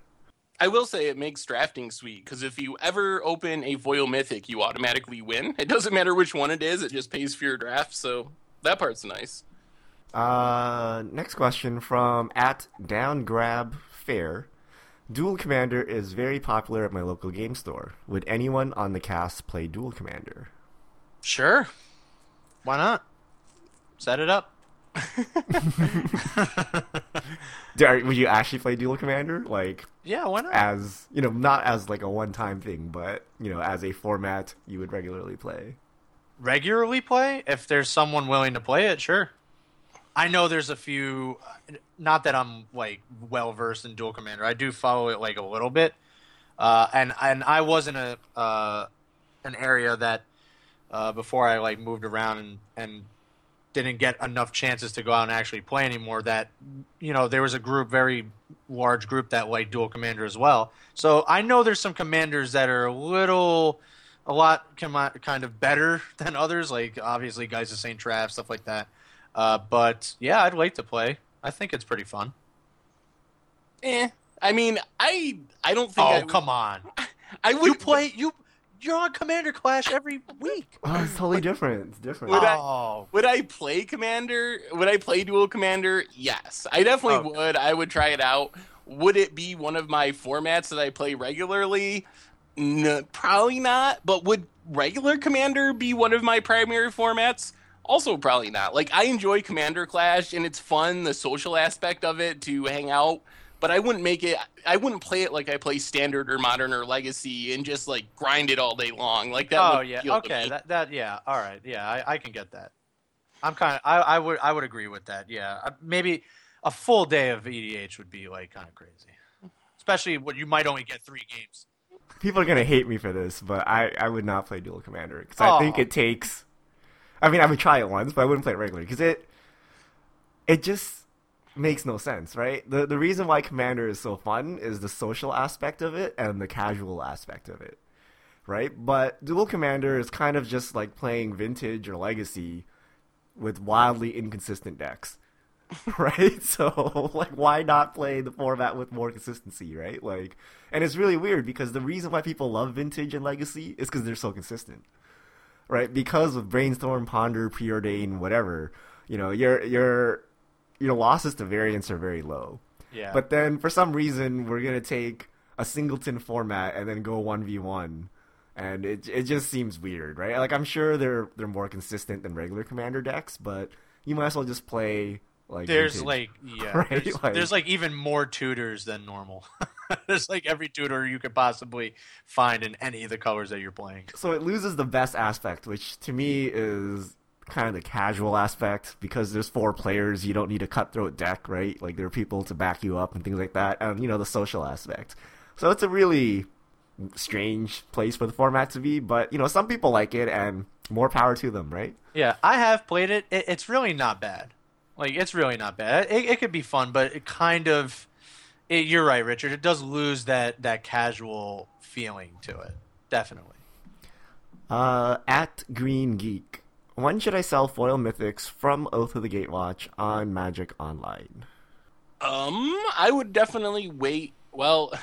I will say it makes drafting sweet because if you ever open a foil mythic, you automatically win. It doesn't matter which one it is; it just pays for your draft. So that part's nice. Uh, next question from at downgrab fair. Duel Commander is very popular at my local game store. Would anyone on the cast play Duel Commander? sure. Why not? Set it up. Would you actually play Duel Commander? Like, Yeah, why not? as, you know, not as like a one time thing, but, you know, as a format you would regularly play? regularly play if there's someone willing to play it sure i know there's a few not that i'm like well versed in duel commander i do follow it like a little bit uh, and and i was in a uh, an area that uh, before i like moved around and and didn't get enough chances to go out and actually play anymore that you know there was a group very large group that like duel commander as well so i know there's some commanders that are a little a lot com- kind of better than others, like obviously Geist of Saint Traft, stuff like that. Uh, but yeah, I'd like to play. I think it's pretty fun. Eh. I mean, I I don't think. Oh, I would, come on. I would You play you you're on Commander Clash every week. Oh, it's totally different. It's different. Would I- oh. Would I play Commander? Would I play Duel Commander? Yes, I definitely Okay. would. I would try it out. Would it be one of my formats that I play regularly? No, probably not. But would regular Commander be one of my primary formats? Also, probably not. Like I enjoy Commander Clash, and it's fun the social aspect of it to hang out. But I wouldn't make it. I wouldn't play it like I play Standard or Modern or Legacy and just like grind it all day long. Like that. Oh would yeah. appeal to Okay. That that yeah. All right. Yeah, I, I can get that. I'm kind of I, I would I would agree with that. Yeah. Uh, maybe a full day of EDH would be like kind of crazy, especially when you might only get three games. People are gonna hate me for this, but I, I would not play Duel Commander because I think it takes. I mean, I would try it once, but I wouldn't play it regularly because it it just makes no sense, right? The the reason why Commander is so fun is the social aspect of it and the casual aspect of it, right? But Duel Commander is kind of just like playing Vintage or Legacy with wildly inconsistent decks. right? So, like, why not play the format with more consistency, right? Like, and it's really weird because the reason why people love Vintage and Legacy is because they're so consistent, right? Because of Brainstorm, Ponder, Preordain, whatever, you know, your your your losses to variance are very low. Yeah. But then, for some reason, we're gonna take a singleton format and then go one v one, and it it just seems weird, right? Like, I'm sure they're they're more consistent than regular commander decks, but you might as well just play like there's vintage. like yeah, Right, there's, like- there's like even more tutors than normal. there's like every tutor you could possibly find in any of the colors that you're playing. so it loses the best aspect, which to me is kind of the casual aspect because there's four players, you don't need a cutthroat deck, right? Like there are people to back you up and things like that, and you know the social aspect. So it's a really strange place for the format to be, but you know some people like it, and more power to them, right? Yeah, I have played it. it it's really not bad. Like it's really not bad. It, it could be fun, but it kind of. It, you're right, Richard. It does lose that that casual feeling to it. Definitely. Uh, at Green Geek, when should I sell foil mythics from Oath of the Gatewatch on Magic Online? Um, I would definitely wait. Well,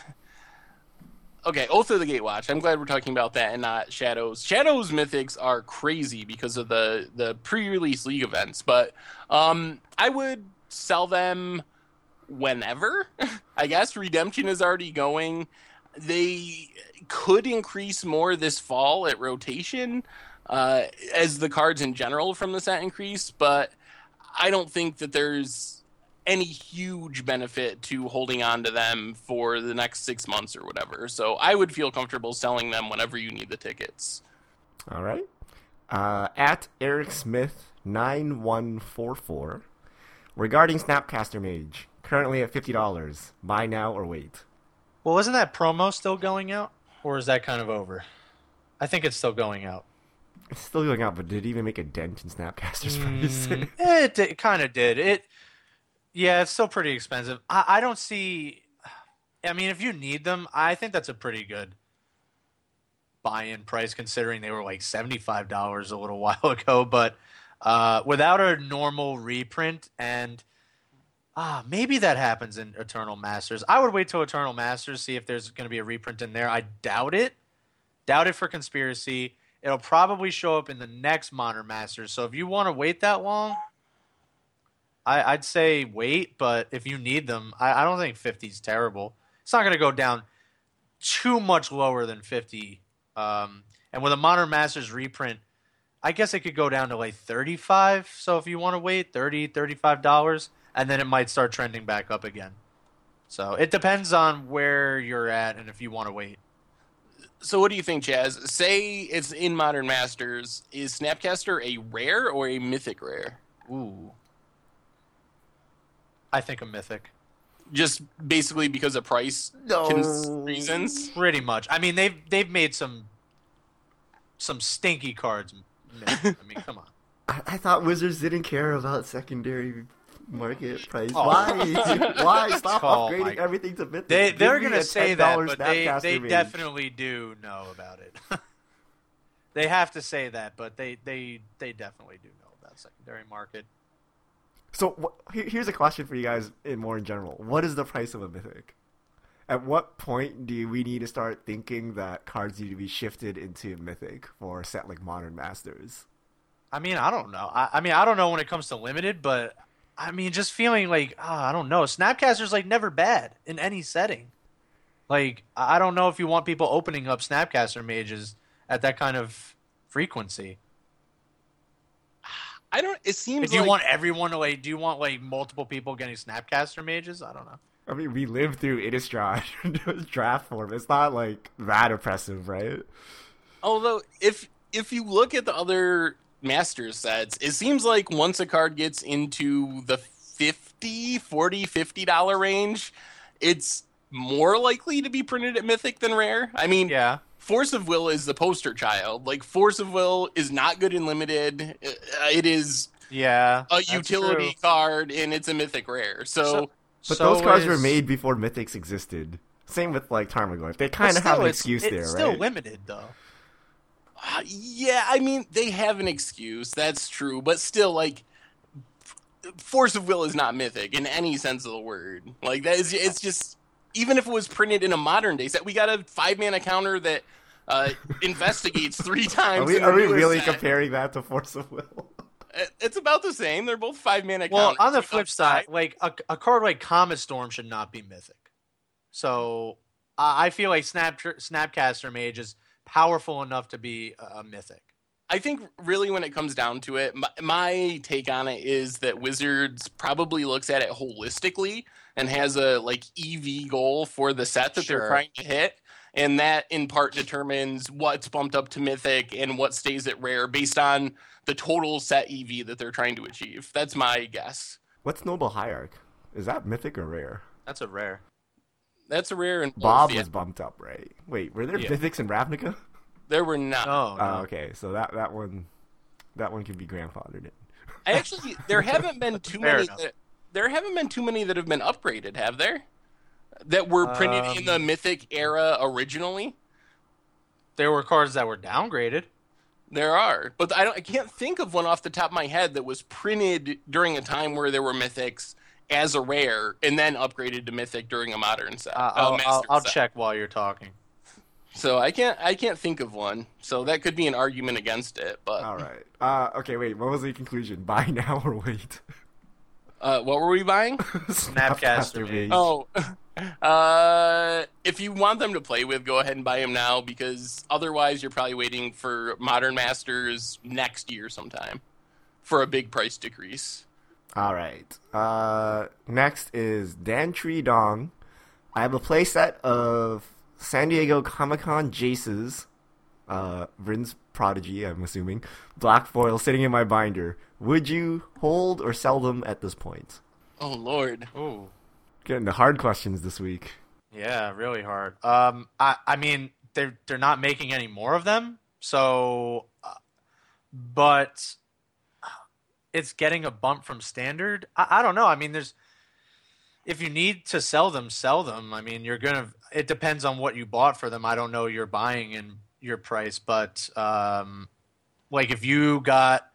okay, Oath of the Gatewatch. I'm glad we're talking about that and not Shadows. Shadows mythics are crazy because of the the pre-release league events, but um, I would sell them whenever. I guess redemption is already going. They could increase more this fall at rotation uh, as the cards in general from the set increase, but I don't think that there's any huge benefit to holding on to them for the next six months or whatever. So I would feel comfortable selling them whenever you need the tickets. All right. Uh, at Eric Smith nine one four four, regarding Snapcaster Mage, currently at fifty dollars. Buy now or wait. Well, isn't that promo still going out, or is that kind of over? I think it's still going out. It's still going out, but did it even make a dent in Snapcaster's price? Mm, it it kind of did. It, yeah, it's still pretty expensive. I, I don't see. I mean, if you need them, I think that's a pretty good buy-in price considering they were like seventy-five dollars a little while ago. But uh, without a normal reprint and ah, maybe that happens in Eternal Masters. I would wait till Eternal Masters see if there's going to be a reprint in there. I doubt it. Doubt it for conspiracy. It'll probably show up in the next Modern Masters. So if you want to wait that long, I, I'd say wait. But if you need them, I, I don't think 50 is terrible. It's not going to go down too much lower than 50. Um, and with a Modern Masters reprint, I guess it could go down to like 35. So if you want to wait, 30 $35, and then it might start trending back up again. So it depends on where you're at and if you want to wait. So what do you think, Chaz? Say it's in Modern Masters. Is Snapcaster a rare or a mythic rare? Ooh. I think a mythic. Just basically because of price No. cons- reasons? Pretty much. I mean, they've they've made some some stinky cards. I mean, come on. I, I thought Wizards didn't care about secondary market price. Oh. Why? Why stop Oh, upgrading everything to mythic? They Give they're gonna say that, but they, they definitely do know about it. they have to say that, but they they they definitely do know about secondary market. So wh- here's a question for you guys in more in general. What is the price of a mythic? At what point do we need to start thinking that cards need to be shifted into mythic for a set like Modern Masters? I mean, I don't know. I, I mean, I don't know when it comes to limited, but I mean, just feeling like ah, I don't know. Snapcaster's like never bad in any setting. Like I I don't know if you want people opening up Snapcaster mages at that kind of frequency. I don't. It seems Do you like want everyone to like? Do you want like multiple people getting Snapcaster mages? I don't know. I mean, we lived through Innistrad draft form. It's not like that oppressive, right? Although, if if you look at the other Masters sets, it seems like once a card gets into the 50 40 50 dollar range it's more likely to be printed at mythic than rare i mean Yeah. force of will is the poster child like force of will is not good in limited Uh, it is Yeah. a utility true. card and it's a mythic rare so, So- But So those cards were made before Mythics existed. Same with like Tarmogoyf. They kind of have an excuse it's there, still right? limited though. Uh, yeah, I mean they have an excuse. That's true, but still, like, force of will is not mythic in any sense of the word. Like that is, it's just even if it was printed in a modern day set, we got a five mana counter that uh, investigates three times. Are we, in the are we newer really set. comparing that to Force of Will? It- It's about the same. They're both five mana Well, counters. on the flip side, like a, a card like Comet Storm should not be mythic. So I I feel like Snap Snapcaster Mage is powerful enough to be a, a mythic. I think really when it comes down to it, my, my take on it is that Wizards probably looks at it holistically and has a like EV goal for the set that they're trying to hit, and that in part determines what's bumped up to mythic and what stays at rare based on the total set EV that they're trying to achieve. That's my guess. What's Noble Hierarch? Is that mythic or rare? That's a rare. That's a rare and Bob yeah. was bumped up, right? Wait, were there Yeah. mythics in Ravnica? there were not. No, no. Oh, okay, so that that one, that one can be grandfathered in. I actually there haven't been too many. That, there haven't been too many that have been upgraded, have there? That were printed in the Um, Mythic era originally. There were cards that were downgraded. There are, but I don't. I can't think of one off the top of my head that was printed during a time where there were Mythics as a rare and then upgraded to Mythic during a modern set. Uh, uh, I'll, I'll, I'll set. check while you're talking. So I can't. I can't think of one. So that could be an argument against it. But All right. Uh, okay, wait. What was the conclusion? Buy now or wait? uh, what were we buying? Snapcaster Mage. Mage. Oh, uh, if you want them to play with, go ahead and buy them now because otherwise you're probably waiting for Modern Masters next year sometime for a big price decrease. All right. Uh, next is Dan Tree Dong. I have a playset of San Diego Comic Con Jaces, uh, Vryn's Prodigy, I'm assuming, black foil sitting in my binder. Would you hold or sell them at this point? Oh Lord, Oh. Getting the hard questions this week. Yeah, really hard. Um, I, I mean, they're they're not making any more of them, so, uh, but it's getting a bump from standard. I, I don't know. I mean, there's if you need to sell them, sell them. I mean, you're gonna. It depends on what you bought for them. I don't know your buying and your price, but um, like if you got,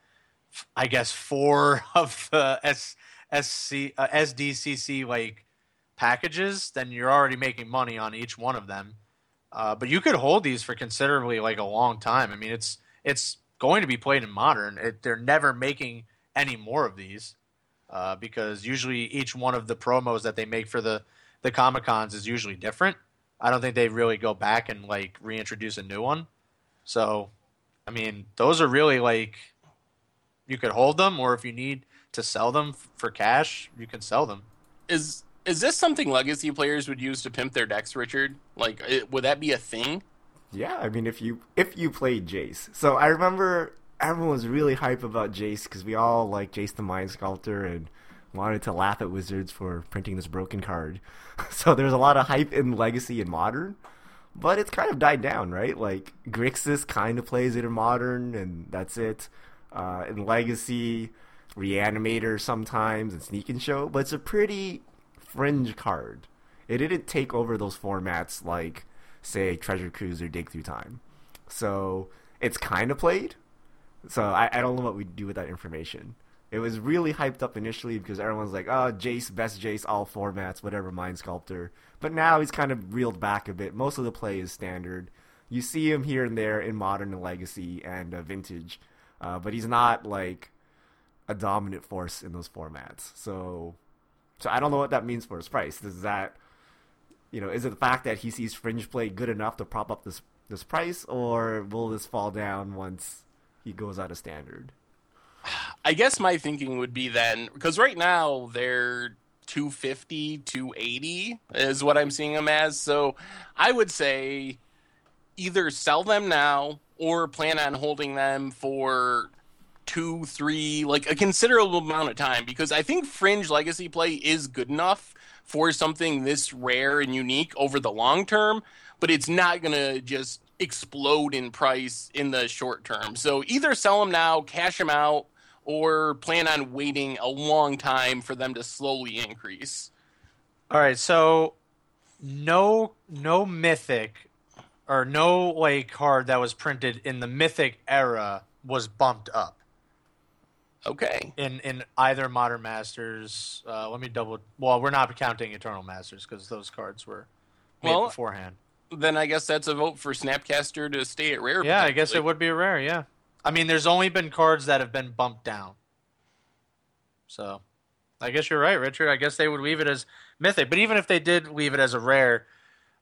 I guess four of the S SC uh, SDCC like packages, then you're already making money on each one of them. Uh, but you could hold these for considerably like a long time. I mean, it's it's going to be played in modern. It, they're never making any more of these uh, because usually each one of the promos that they make for the the comic cons is usually different. I don't think they really go back and like reintroduce a new one. So, I mean, those are really like you could hold them, or if you need to sell them f- for cash, you can sell them. is is this something Legacy players would use to pimp their decks, Richard? Like, it, would that be a thing? Yeah, I mean, if you if you played Jace, so I remember everyone was really hype about Jace because we all like Jace the Mind Sculptor and wanted to laugh at Wizards for printing this broken card. so there's a lot of hype in Legacy and Modern, but it's kind of died down, right? Like Grixis kind of plays it in Modern, and that's it. Uh, in Legacy, Reanimator sometimes and Sneak and Show, but it's a pretty fringe card. It didn't take over those formats like, say, Treasure Cruise or Dig Through Time. So it's kind of played. So I, I don't know what we'd do with that information. It was really hyped up initially because everyone's like, oh, Jace, best Jace, all formats, whatever, Mind Sculptor. But now he's kind of reeled back a bit. Most of the play is standard. You see him here and there in Modern and Legacy and uh, Vintage. Uh, but he's not like a dominant force in those formats. So, so I don't know what that means for his price. Does that, you know, is it the fact that he sees fringe play good enough to prop up this this price, or will this fall down once he goes out of standard? I guess my thinking would be then because right now they're 250, 280 is what I'm seeing them as. So I would say either sell them now or plan on holding them for two, three, like a considerable amount of time because I think Fringe Legacy play is good enough for something this rare and unique over the long term, but it's not going to just explode in price in the short term. So either sell them now, cash them out, or plan on waiting a long time for them to slowly increase. All right, so no no mythic or no like card that was printed in the mythic era was bumped up Okay. in in either modern masters. Uh, let me double. Well, we're not counting eternal masters because those cards were made Well, beforehand. Then I guess that's a vote for Snapcaster to stay at rare. Yeah, I guess it would be a rare. Yeah, I mean, there's only been cards that have been bumped down. So, I guess you're right, Richard. I guess they would leave it as mythic. But even if they did leave it as a rare,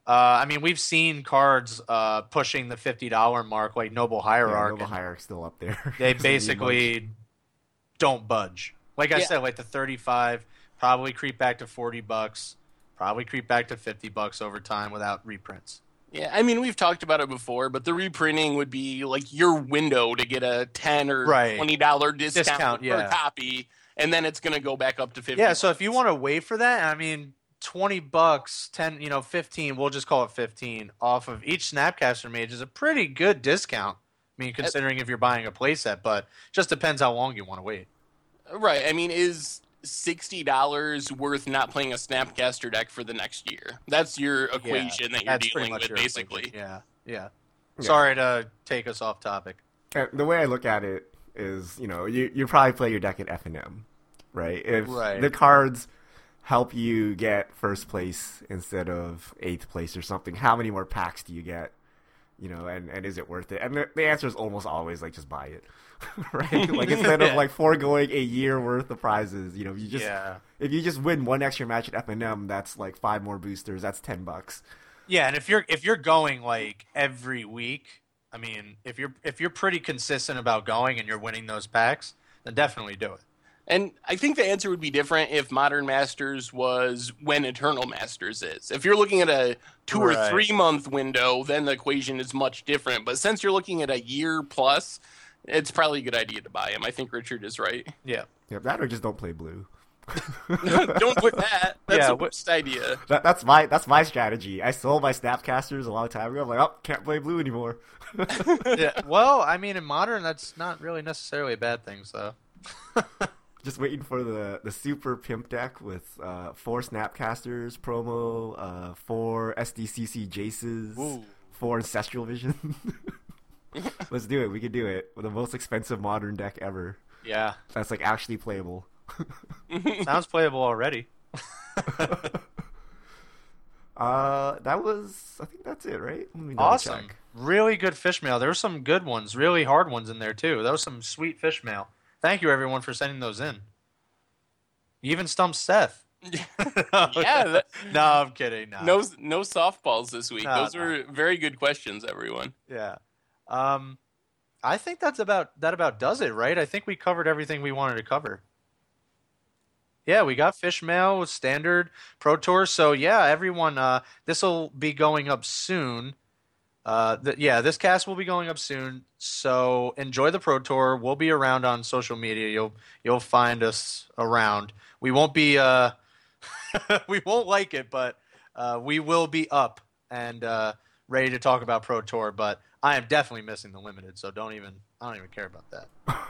uh, I mean, we've seen cards uh, pushing the fifty dollar mark, like Noble Yeah, Hierarch. Noble and Hierarch's still up there. they Doesn't need much. basically don't budge. Like I Yeah. said, like the thirty five probably creep back to forty bucks, probably creep back to fifty bucks over time without reprints. Yeah, I mean we've talked about it before, but the reprinting would be like your window to get a ten or Right. twenty dollar discount, Discount, per yeah. copy, and then it's going to go back up to fifty. Yeah, so if you want to wait for that, I mean, twenty bucks, ten, you know, fifteen. We'll just call it fifteen off of each Snapcaster Mage is a pretty good discount. I mean, considering if you're buying a playset, but just depends how long you want to wait. right, I mean is sixty dollars worth not playing a Snapcaster deck for the next year? That's your equation that you're That's dealing with, basically. equation. Yeah, yeah. Yeah. Sorry to take us off topic. Uh, the way I look at it is, you know, you you probably play your deck at F and M, right? If Right. the cards help you get first place instead of eighth place or something, how many more packs do you get? You know, and, and is it worth it? And the, the answer is almost always like just buy it, right? Like instead of like foregoing a year worth of prizes, you know, you just yeah, if you just win one extra match at F and M, that's like five more boosters. That's ten bucks. yeah. And if you're if you're going like every week, I mean, if you're if you're pretty consistent about going and you're winning those packs, then definitely do it. And I think the answer would be different if Modern Masters was when Eternal Masters is. If you're looking at a two or three month window, then the equation is much different. But since you're looking at a year plus, it's probably a good idea to buy him. I think Richard is right. Yeah. Yeah, that or just don't play blue. Don't put that. That's Yeah, the worst idea. That, that's my that's my strategy. I sold my Snapcasters a long time ago. I'm like, oh, can't play blue anymore. yeah. Well, I mean, in modern, that's not really necessarily a bad thing. So. Just waiting for the the super pimp deck with uh, four Snapcasters promo, uh, four SDCC Jaces, Ooh. four Ancestral Vision. Let's do it. We can do it with the most expensive modern deck ever. Yeah. That's like actually playable. Sounds playable already. Uh, that was. I think that's it, right? Let me Awesome. check. Really good fish mail. There were some good ones, really hard ones in there too. That was some sweet fish mail. Thank you everyone for sending those in. You even stumped Seth. Yeah, that- no, I'm kidding. No. No, no softballs this week. No, Those no. were very good questions, everyone. Yeah. Um, I think that's about that about does it, right? I think we covered everything we wanted to cover. Yeah, we got fish mail with standard pro tour. So yeah, everyone, uh, this will be going up soon. Uh, th- yeah, this cast will be going up soon. So enjoy the pro tour. We'll be around on social media. You'll you'll find us around. We won't be uh, we won't like it, but uh, we will be up and uh, ready to talk about pro tour. But I am definitely missing the limited, so don't even I don't even care about that.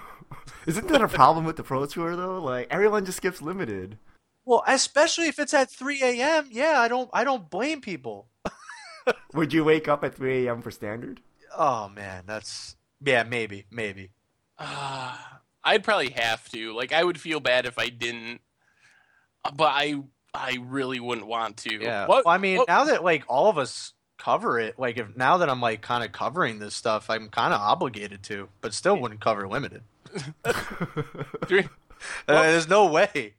Isn't that a problem with the Pro Tour though? Like everyone just skips limited. Well, especially if it's at 3 a.m. Yeah, I don't I don't blame people. Would you wake up at 3 a.m. for standard? Oh man, that's yeah, maybe, maybe. Uh, I'd probably have to. Like, I would feel bad if I didn't, but I, I really wouldn't want to. Yeah. What? Well, I mean, what- now that like all of us cover it, like if now that I'm like kind of covering this stuff, I'm kind of obligated to, but still wouldn't cover limited. Three- Uh, there's no way.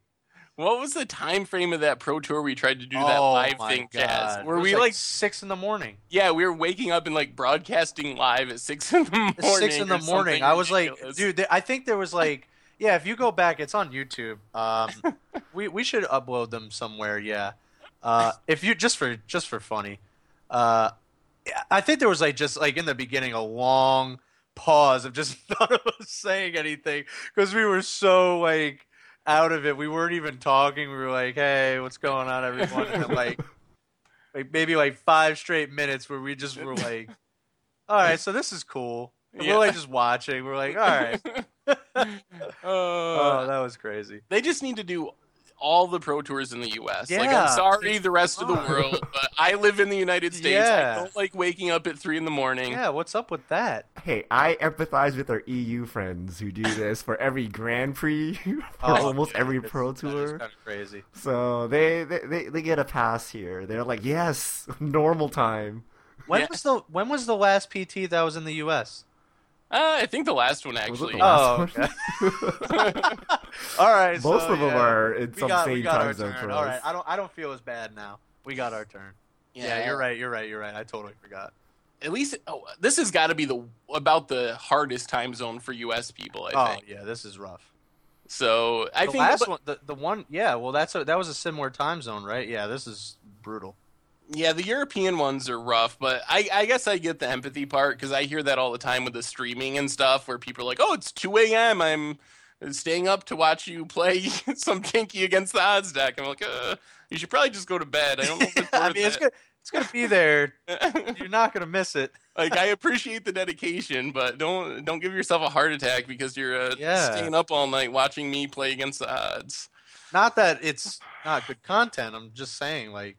What was the time frame of that pro tour we tried to do that oh live thing, God. Jazz? Were we like, like, six in the morning? yeah, we were waking up and like broadcasting live at six in the morning. six in the morning. I was like, dude, th- I think there was like, yeah, if you go back, it's on YouTube. Um, we we should upload them somewhere. Yeah, uh, if you just for just for funny, uh, I think there was like just like in the beginning a long pause of just none of us saying anything because we were so like out of it. We weren't even talking. We were like, "Hey, what's going on, everyone?" And then, like, like maybe like five straight minutes where we just were like, "All right, so this is cool." And Yeah. We're like just watching. We're like, "All right." oh, Uh, that was crazy. they just need to do all the pro tours in the U.S. like, Yeah, I'm sorry, the rest of the world, but I live in the United States. Yeah. I don't like waking up at three in the morning. Yeah, what's up with that? Hey, I empathize with our EU friends who do this for every Grand Prix, for Oh, almost dude, every Pro Tour. kind of crazy. So they, they they they get a pass here. They're like, yes, normal time. When Yeah. was the when was the last PT that was in the U.S.? Uh, I think the last one Was actually. the last Oh, one? All right, Most so, of them are in We some got, same time zone turn. for us. right, I don't I don't feel as bad now. We got our turn. Yeah, you're right. You're right. You're right. I totally forgot. At least oh, this has got to be the about the hardest time zone for U.S. people. I oh think. yeah, this is rough. So I the think last but- one, the, the one, yeah. Well, that's a, that was a similar time zone, right? Yeah, this is brutal. Yeah, the European ones are rough, but I, I guess I get the empathy part because I hear that all the time with the streaming and stuff where people are like, oh, it's 2 a.m. I'm staying up to watch you play some Tinky against the odds deck. I'm like, uh, you should probably just go to bed. I don't know if it's I mean, it's gonna it's gonna be there. You're not gonna miss it. like, I appreciate the dedication, but don't don't give yourself a heart attack because you're uh, Yeah. staying up all night watching me play against the odds. Not that it's not good content. I'm just saying, like,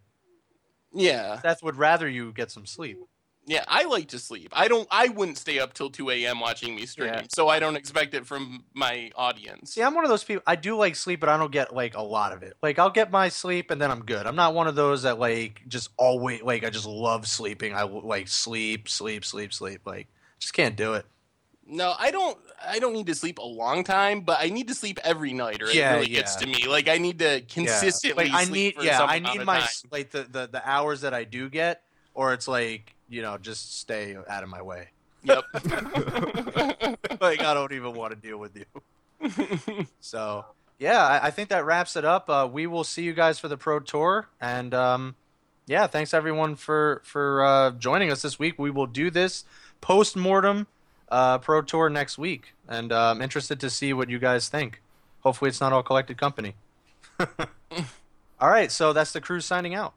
Yeah, Seth would rather you get some sleep. yeah. I like to sleep. I don't. I wouldn't stay up till 2 a.m. watching me stream, Yeah. so I don't expect it from my audience. See, I'm one of those people. I do like sleep, but I don't get like a lot of it. Like, I'll get my sleep and then I'm good. I'm not one of those that like just always like I just love sleeping. I like sleep, sleep, sleep, sleep. Like, just can't do it. No, I don't. I don't need to sleep a long time, but I need to sleep every night, or Yeah, it really gets to me. Like I need to consistently. Like, I sleep need, yeah, I need my time. like the, the the hours that I do get, or it's like you know just stay out of my way. Yep. like I don't even want to deal with you. So yeah, I, I think that wraps it up. Uh, we will see you guys for the pro tour, and um, yeah, thanks everyone for for uh, joining us this week. We will do this post mortem uh, pro tour next week, and uh, I'm interested to see what you guys think. Hopefully, it's not all collected company. all right, so that's the crew signing out.